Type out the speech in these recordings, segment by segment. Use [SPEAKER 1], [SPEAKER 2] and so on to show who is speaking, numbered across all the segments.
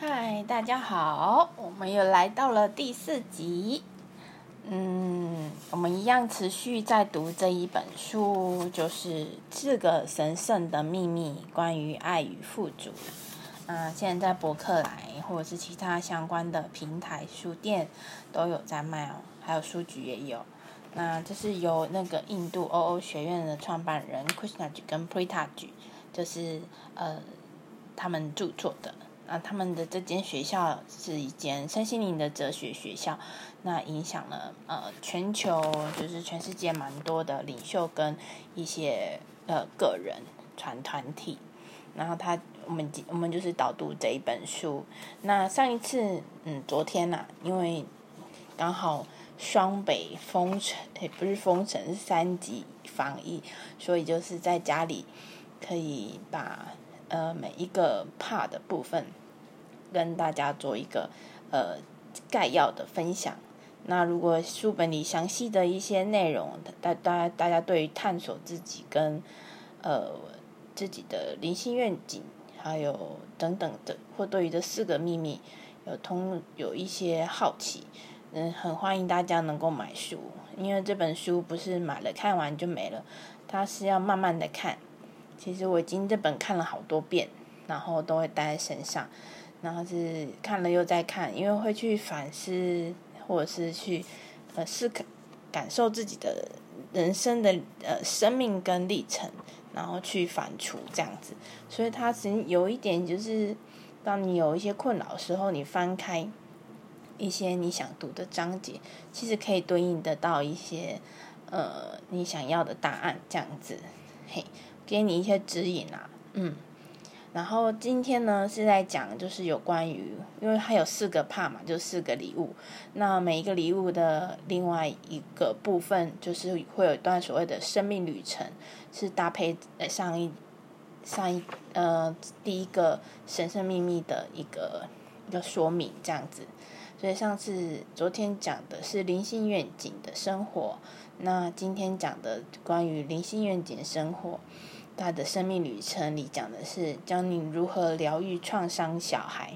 [SPEAKER 1] 嗨，大家好，我们又来到了第四集。嗯，我们一样持续在读这一本书，就是《四个神圣的秘密：关于爱与富足》。啊，现在在博客来或者是其他相关的平台书店都有在卖哦，还有书局也有。那这是由那个印度 OO 学院的创办人 Krishna 跟 Prita 就是呃他们著作的。那他们的这间学校是一间身心灵的哲学学校，那影响了呃全球，就是全世界蛮多的领袖跟一些呃个人团团体。然后他我们我们就是导读这一本书。那上一次嗯昨天呐，因为刚好双北封城，也不是封城是三级防疫，所以就是在家里可以把。呃，每一个 part 的部分，跟大家做一个呃概要的分享。那如果书本里详细的一些内容，大大大家对于探索自己跟呃自己的灵性愿景，还有等等的，或对于这四个秘密有通有一些好奇，嗯，很欢迎大家能够买书，因为这本书不是买了看完就没了，它是要慢慢的看。其实我已经这本看了好多遍，然后都会带在身上，然后是看了又再看，因为会去反思，或者是去呃思考、感受自己的人生的呃生命跟历程，然后去反刍这样子。所以它其实有一点就是，当你有一些困扰的时候，你翻开一些你想读的章节，其实可以对应得到一些呃你想要的答案这样子，嘿。给你一些指引啊，嗯，然后今天呢是在讲，就是有关于，因为它有四个怕嘛，就四个礼物。那每一个礼物的另外一个部分，就是会有一段所谓的生命旅程，是搭配上一上一呃第一个神神秘秘的一个一个说明这样子。所以上次昨天讲的是灵性愿景的生活，那今天讲的关于灵性愿景生活。他的生命旅程里讲的是教你如何疗愈创伤小孩。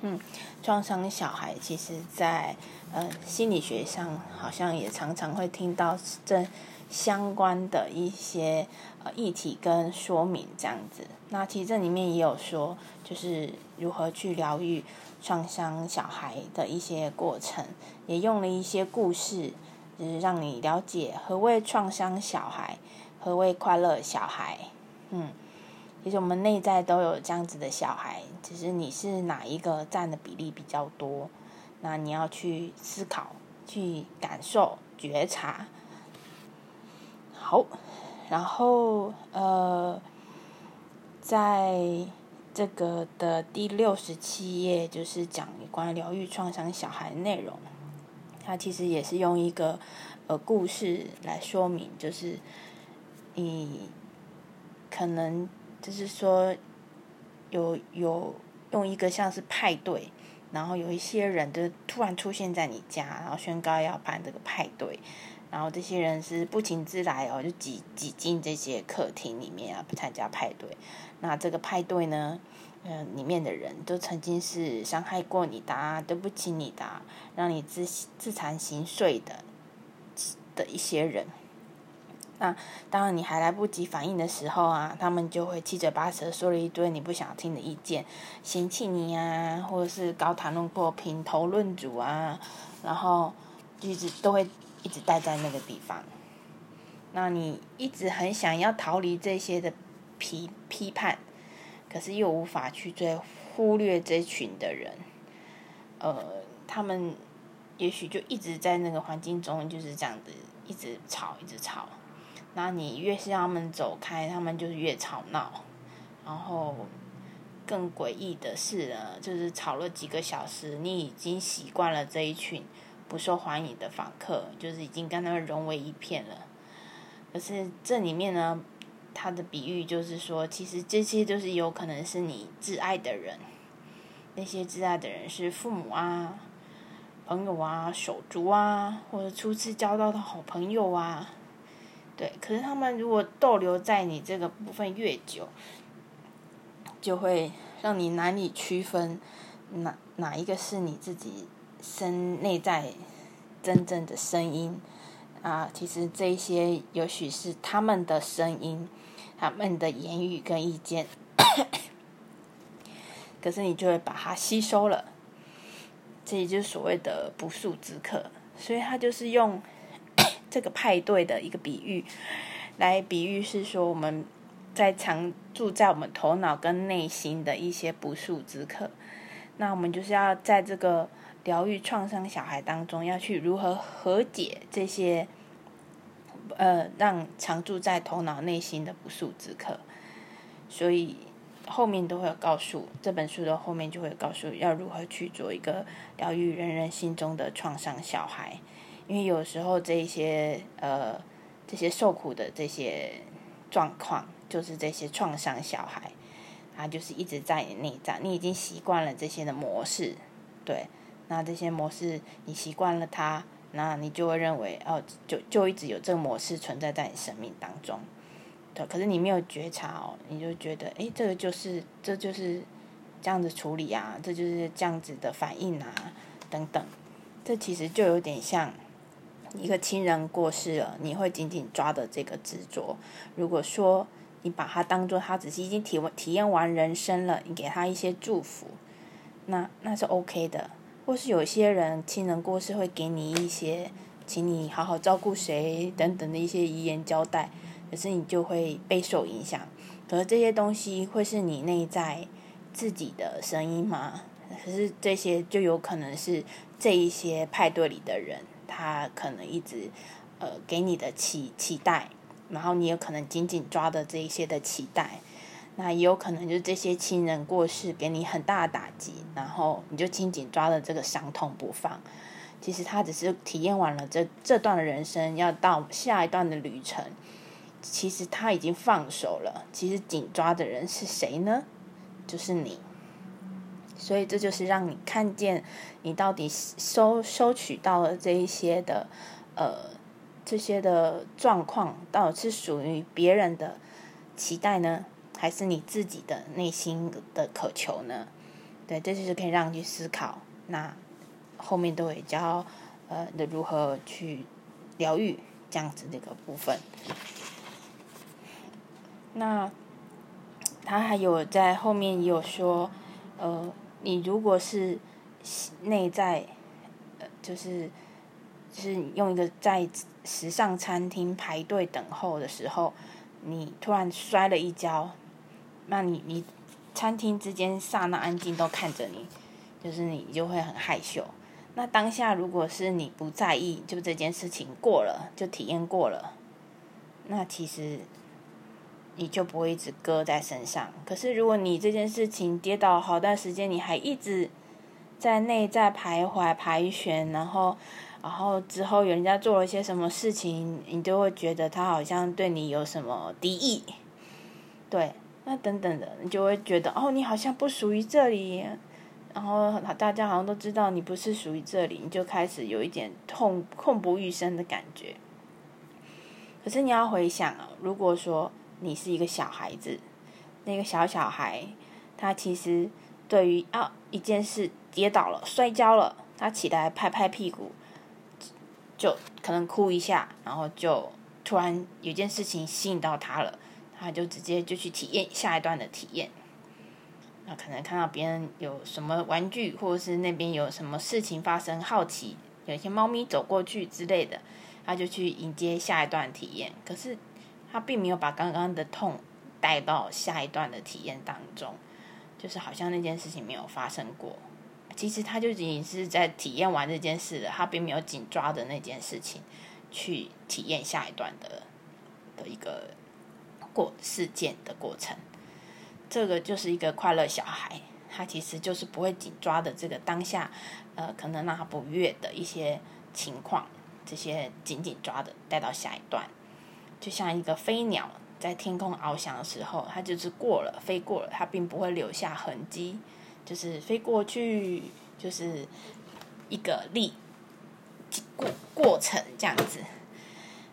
[SPEAKER 1] 嗯，创伤小孩其实，在呃心理学上好像也常常会听到这相关的一些呃议题跟说明这样子。那其实这里面也有说，就是如何去疗愈创伤小孩的一些过程，也用了一些故事，就是让你了解何谓创伤小孩。何谓快乐小孩？嗯，其实我们内在都有这样子的小孩，只是你是哪一个占的比例比较多？那你要去思考、去感受、觉察。好，然后呃，在这个的第六十七页，就是讲有关疗愈创伤小孩的内容。它其实也是用一个呃故事来说明，就是。你可能就是说，有有用一个像是派对，然后有一些人就突然出现在你家，然后宣告要办这个派对，然后这些人是不请自来哦，就挤挤进这些客厅里面啊，不参加派对。那这个派对呢，嗯，里面的人都曾经是伤害过你的，啊对不起你的，让你自自残形碎的的一些人。那当然，你还来不及反应的时候啊，他们就会七嘴八舌说了一堆你不想听的意见，嫌弃你啊，或者是高谈论阔评头论足啊，然后一直都会一直待在那个地方。那你一直很想要逃离这些的批批判，可是又无法去追忽略这群的人，呃，他们也许就一直在那个环境中就是这样子，一直吵，一直吵。那你越是让他们走开，他们就是越吵闹。然后更诡异的是呢，就是吵了几个小时，你已经习惯了这一群不受欢迎的访客，就是已经跟他们融为一片了。可是这里面呢，他的比喻就是说，其实这些都是有可能是你挚爱的人，那些挚爱的人是父母啊、朋友啊、手足啊，或者初次交到的好朋友啊。对，可是他们如果逗留在你这个部分越久，就会让你难以区分哪哪一个是你自己身内在真正的声音啊。其实这些也许是他们的声音，他们的言语跟意见，可是你就会把它吸收了。这也就是所谓的不速之客，所以他就是用这个派对的一个比喻来比喻，是说我们。在常住在我们头脑跟内心的一些不速之客，那我们就是要在这个疗愈创伤小孩当中，要去如何和解这些，呃，让常住在头脑内心的不速之客。所以后面都会有告诉这本书的后面就会告诉要如何去做一个疗愈人人心中的创伤小孩，因为有时候这些呃这些受苦的这些状况。就是这些创伤小孩，他就是一直在你内在，你已经习惯了这些的模式，对，那这些模式你习惯了它，那你就会认为哦，就就一直有这个模式存在在你生命当中，对，可是你没有觉察哦，你就觉得哎，这个就是这就是这样子处理啊，这就是这样子的反应啊，等等，这其实就有点像一个亲人过世了，你会紧紧抓的这个执着，如果说。你把他当做他只是已经体体验完人生了，你给他一些祝福，那那是 OK 的。或是有些人亲人过世会给你一些，请你好好照顾谁等等的一些遗言交代，可是你就会备受影响。可是这些东西会是你内在自己的声音吗？可是这些就有可能是这一些派对里的人，他可能一直呃给你的期期待。然后你有可能紧紧抓的这一些的期待，那也有可能就是这些亲人过世给你很大的打击，然后你就紧紧抓着这个伤痛不放。其实他只是体验完了这这段的人生，要到下一段的旅程，其实他已经放手了。其实紧抓的人是谁呢？就是你。所以这就是让你看见你到底收收取到了这一些的呃。这些的状况到底是属于别人的期待呢，还是你自己的内心的渴求呢？对，这就是可以让你去思考。那后面都会教呃的如何去疗愈这样子的一个部分。那他还有在后面也有说，呃，你如果是内在，呃，就是。就是用一个在时尚餐厅排队等候的时候，你突然摔了一跤，那你你餐厅之间刹那安静都看着你，就是你就会很害羞。那当下如果是你不在意，就这件事情过了，就体验过了，那其实你就不会一直搁在身上。可是如果你这件事情跌倒好段时间，你还一直在内在徘徊盘旋，然后。然后之后有人家做了一些什么事情，你就会觉得他好像对你有什么敌意，对，那等等的，你就会觉得哦，你好像不属于这里，然后大家好像都知道你不是属于这里，你就开始有一点痛痛不欲生的感觉。可是你要回想啊，如果说你是一个小孩子，那个小小孩，他其实对于啊一件事跌倒了、摔跤了，他起来拍拍屁股。就可能哭一下，然后就突然有件事情吸引到他了，他就直接就去体验下一段的体验。那可能看到别人有什么玩具，或者是那边有什么事情发生，好奇有一些猫咪走过去之类的，他就去迎接下一段体验。可是他并没有把刚刚的痛带到下一段的体验当中，就是好像那件事情没有发生过。其实他就仅仅是在体验完这件事了，他并没有紧抓着那件事情去体验下一段的的一个过事件的过程。这个就是一个快乐小孩，他其实就是不会紧抓的这个当下，呃，可能让他不悦的一些情况，这些紧紧抓的带到下一段，就像一个飞鸟在天空翱翔的时候，它就是过了，飞过了，它并不会留下痕迹。就是飞过去，就是一个力过过程这样子，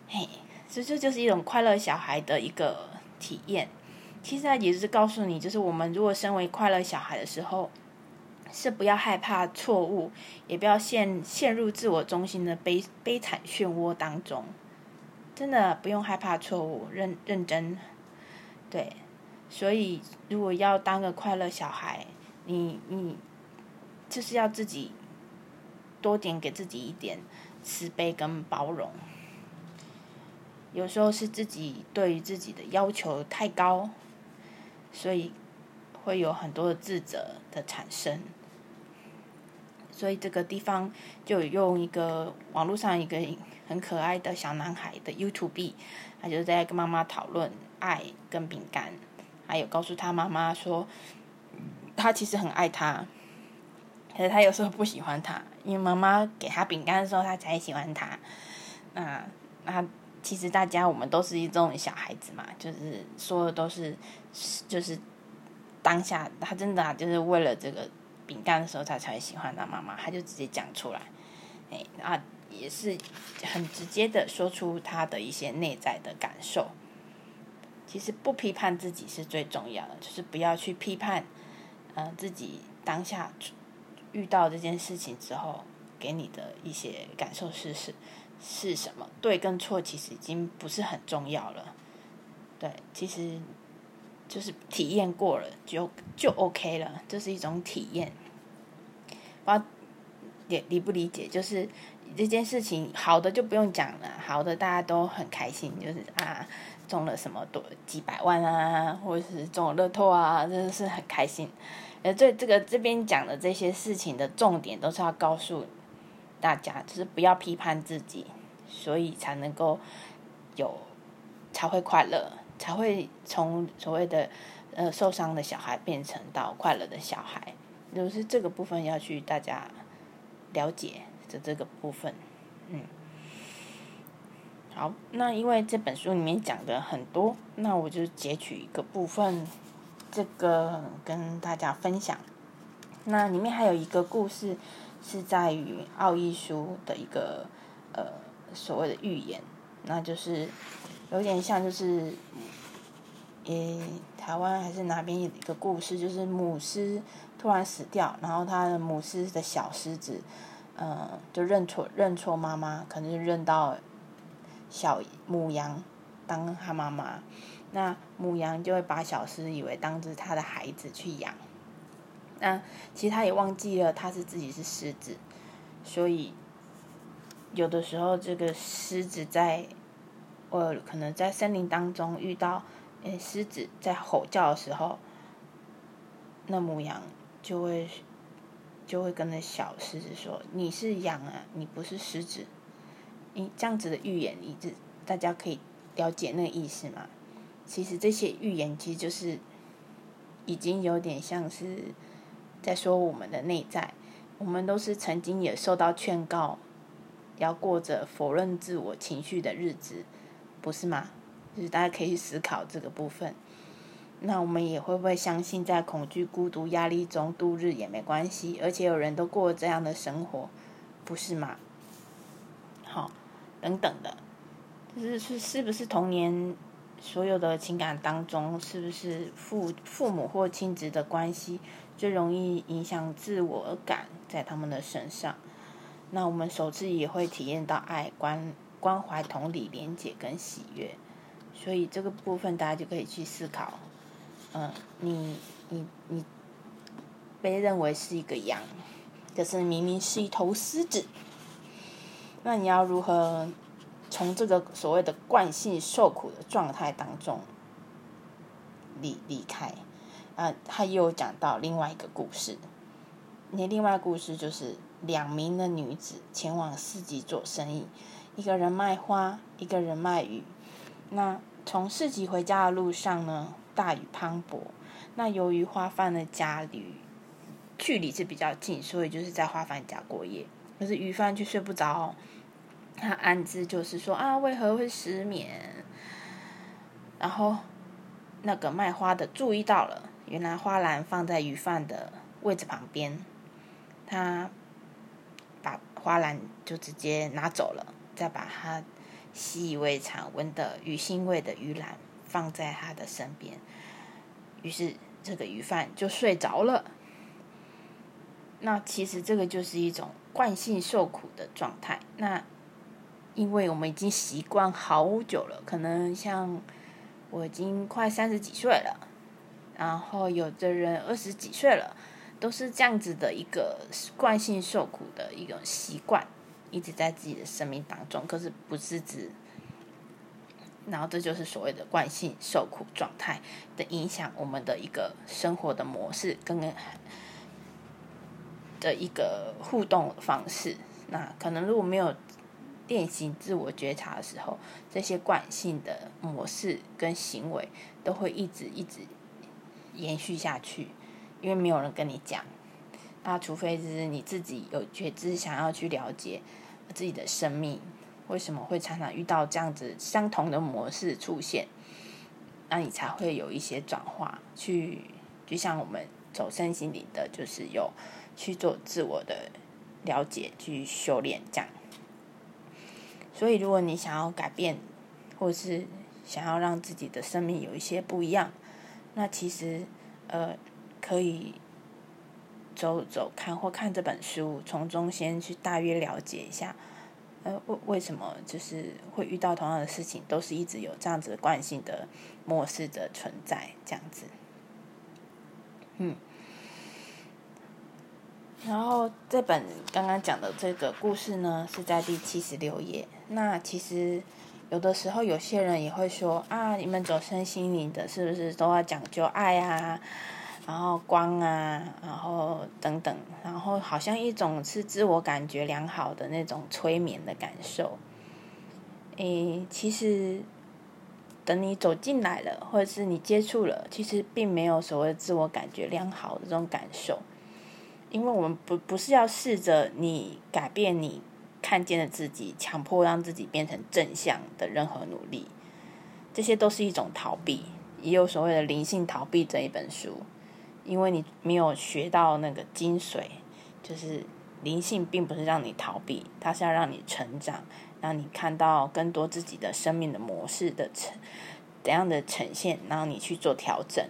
[SPEAKER 1] 嘿，所以这就是一种快乐小孩的一个体验。其实它也是告诉你，就是我们如果身为快乐小孩的时候，是不要害怕错误，也不要陷陷入自我中心的悲悲惨漩涡当中。真的不用害怕错误，认认真，对。所以如果要当个快乐小孩，你你就是要自己多点给自己一点慈悲跟包容。有时候是自己对于自己的要求太高。所以会有很多的自责的产生，所以这个地方就用一个网络上一个很可爱的小男孩的 YouTube，他就在跟妈妈讨论爱跟饼干，还有告诉他妈妈说，他其实很爱他，可是他有时候不喜欢他，因为妈妈给他饼干的时候，他才喜欢他。那那。其实大家我们都是一种小孩子嘛，就是说的都是，就是当下他真的就是为了这个饼干的时候，他才喜欢他妈妈，他就直接讲出来，哎，啊，也是很直接的说出他的一些内在的感受。其实不批判自己是最重要的，就是不要去批判，嗯，自己当下遇到这件事情之后给你的一些感受是是。是什么对跟错，其实已经不是很重要了。对，其实就是体验过了就就 OK 了，这是一种体验。我理理不理解？就是这件事情好的就不用讲了，好的大家都很开心，就是啊中了什么多几百万啊，或者是中了乐透啊，真的是很开心。呃，这这个这边讲的这些事情的重点，都是要告诉。大家就是不要批判自己，所以才能够有才会快乐，才会从所谓的呃受伤的小孩变成到快乐的小孩，就是这个部分要去大家了解的这个部分，嗯，好，那因为这本书里面讲的很多，那我就截取一个部分，这个跟大家分享。那里面还有一个故事。是在于奥义书的一个呃所谓的预言，那就是有点像就是，诶台湾还是哪边有一个故事，就是母狮突然死掉，然后他的母狮的小狮子，嗯，就认错认错妈妈，可能就认到小母羊当他妈妈，那母羊就会把小狮以为当着他的孩子去养。那其实他也忘记了他是自己是狮子，所以有的时候这个狮子在，呃，可能在森林当中遇到，诶，狮子在吼叫的时候，那母羊就会就会跟那小狮子说：“你是羊啊，你不是狮子。”你这样子的预言，你这大家可以了解那个意思吗？其实这些预言其实就是已经有点像是。在说我们的内在，我们都是曾经也受到劝告，要过着否认自我情绪的日子，不是吗？就是大家可以去思考这个部分。那我们也会不会相信，在恐惧、孤独、压力中度日也没关系？而且有人都过这样的生活，不是吗？好，等等的，就是是是不是童年所有的情感当中，是不是父父母或亲子的关系？最容易影响自我感在他们的身上，那我们首次也会体验到爱、关关怀、同理、连结跟喜悦，所以这个部分大家就可以去思考，嗯，你你你被认为是一个羊，可是明明是一头狮子，那你要如何从这个所谓的惯性受苦的状态当中离离开？啊，他又讲到另外一个故事。那另外故事就是两名的女子前往市集做生意，一个人卖花，一个人卖鱼。那从市集回家的路上呢，大雨磅礴。那由于花贩的家离距离是比较近，所以就是在花贩家过夜。可是鱼贩却睡不着，他暗自就是说啊，为何会失眠？然后那个卖花的注意到了。原来花篮放在鱼贩的位置旁边，他把花篮就直接拿走了，再把他习以为常闻的鱼腥味的鱼篮放在他的身边。于是这个鱼贩就睡着了。那其实这个就是一种惯性受苦的状态。那因为我们已经习惯好久了，可能像我已经快三十几岁了，然后有的人二十几岁了，都是这样子的一个惯性受苦的一种习惯，一直在自己的生命当中。可是不是指，然后这就是所谓的惯性受苦状态的影响，我们的一个生活的模式跟。的一个互动方式，那可能如果没有练习自我觉察的时候，这些惯性的模式跟行为都会一直一直延续下去，因为没有人跟你讲。那除非是你自己有觉知，想要去了解自己的生命为什么会常常遇到这样子相同的模式出现，那你才会有一些转化。去就像我们走身心灵的，就是有。去做自我的了解，去修炼这样。所以，如果你想要改变，或是想要让自己的生命有一些不一样，那其实呃可以走走看或看这本书，从中先去大约了解一下，呃为为什么就是会遇到同样的事情，都是一直有这样子惯性的模式的存在，这样子，嗯。然后这本刚刚讲的这个故事呢，是在第七十六页。那其实有的时候有些人也会说啊，你们走身心灵的，是不是都要讲究爱啊，然后光啊，然后等等，然后好像一种是自我感觉良好的那种催眠的感受。诶，其实等你走进来了，或者是你接触了，其实并没有所谓自我感觉良好的这种感受。因为我们不不是要试着你改变你看见的自己，强迫让自己变成正向的任何努力，这些都是一种逃避。也有所谓的灵性逃避这一本书，因为你没有学到那个精髓，就是灵性并不是让你逃避，它是要让你成长，让你看到更多自己的生命的模式的呈怎样的呈现，然后你去做调整。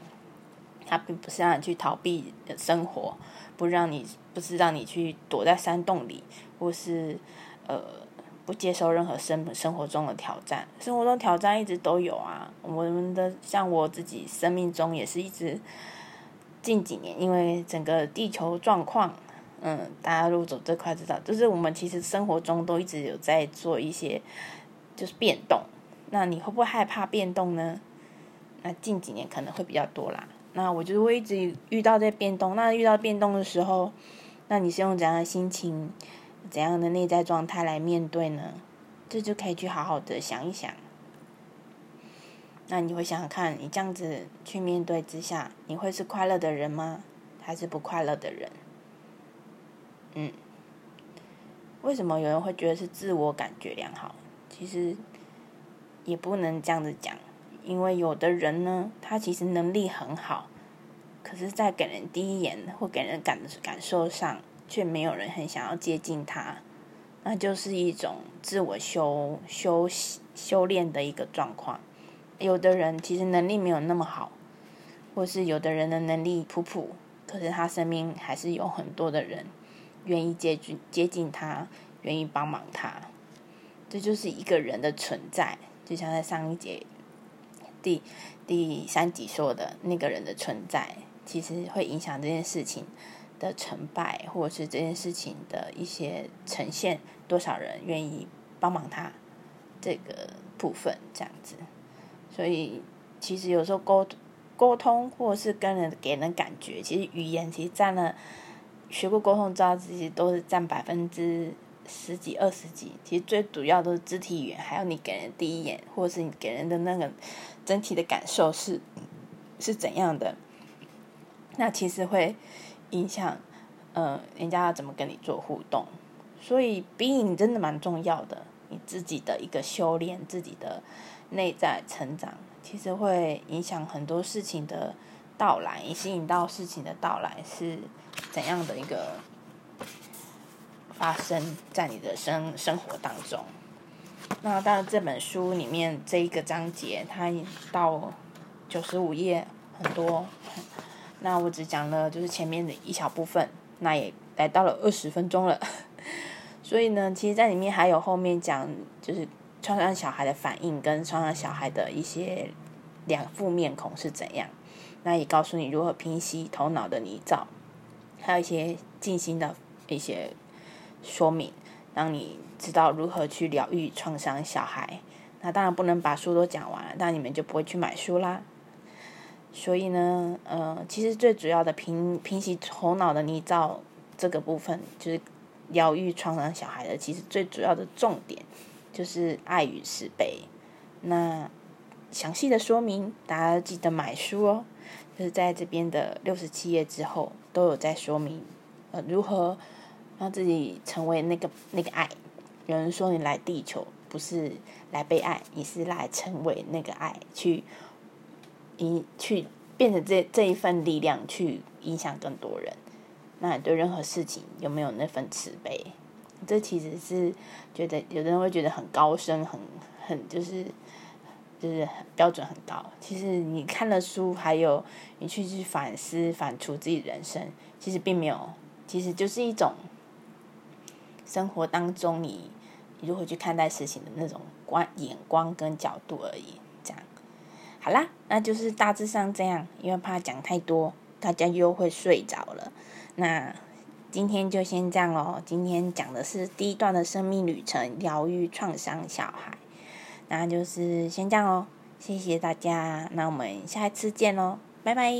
[SPEAKER 1] 它并不是让你去逃避生活。不让你，不是让你去躲在山洞里，或是呃不接受任何生生活中的挑战。生活中挑战一直都有啊，我们的像我自己生命中也是一直近几年，因为整个地球状况，嗯，大家如果走这块知道，就是我们其实生活中都一直有在做一些就是变动。那你会不会害怕变动呢？那近几年可能会比较多啦。那我就会一直遇到这变动。那遇到变动的时候，那你是用怎样的心情、怎样的内在状态来面对呢？这就可以去好好的想一想。那你会想想看，你这样子去面对之下，你会是快乐的人吗？还是不快乐的人？嗯，为什么有人会觉得是自我感觉良好？其实也不能这样子讲。因为有的人呢，他其实能力很好，可是，在给人第一眼或给人感感受上，却没有人很想要接近他，那就是一种自我修修修炼的一个状况。有的人其实能力没有那么好，或是有的人的能力普普，可是他身边还是有很多的人愿意接近接近他，愿意帮忙他。这就是一个人的存在，就像在上一节。第第三集说的那个人的存在，其实会影响这件事情的成败，或者是这件事情的一些呈现，多少人愿意帮忙他这个部分这样子。所以其实有时候沟沟通，或是跟人给人感觉，其实语言其实占了学过沟通，知道自己都是占百分之。十几二十几，其实最主要都是肢体语言，还有你给人第一眼，或是你给人的那个整体的感受是是怎样的，那其实会影响，呃，人家要怎么跟你做互动。所以，鼻影真的蛮重要的，你自己的一个修炼，自己的内在成长，其实会影响很多事情的到来，吸引到事情的到来是怎样的一个。发生在你的生生活当中。那当然，这本书里面这一个章节，它到九十五页很多。那我只讲了就是前面的一小部分，那也来到了二十分钟了。所以呢，其实，在里面还有后面讲，就是创伤小孩的反应跟创伤小孩的一些两副面孔是怎样。那也告诉你如何平息头脑的泥沼，还有一些静心的一些说明，让你知道如何去疗愈创伤小孩。那当然不能把书都讲完了，那你们就不会去买书啦。所以呢，呃，其实最主要的平平息头脑的泥沼这个部分，就是疗愈创伤小孩的，其实最主要的重点就是爱与慈悲。那详细的说明，大家记得买书哦。就是在这边的六十七页之后，都有在说明，呃，如何让自己成为那个那个爱。有人说你来地球不是来被爱，你是来成为那个爱，去你去变成这这一份力量，去影响更多人。那你对任何事情有没有那份慈悲？这其实是觉得有的人会觉得很高深，很很就是。就是标准很高。其实你看了书，还有你去去反思、反刍自己人生，其实并没有，其实就是一种生活当中你如何去看待事情的那种观眼光跟角度而已。这样，好啦，那就是大致上这样，因为怕讲太多，大家又会睡着了。那今天就先这样喽。今天讲的是第一段的生命旅程，疗愈创伤小孩。那就是先这样哦，谢谢大家，那我们下一次见喽，拜拜。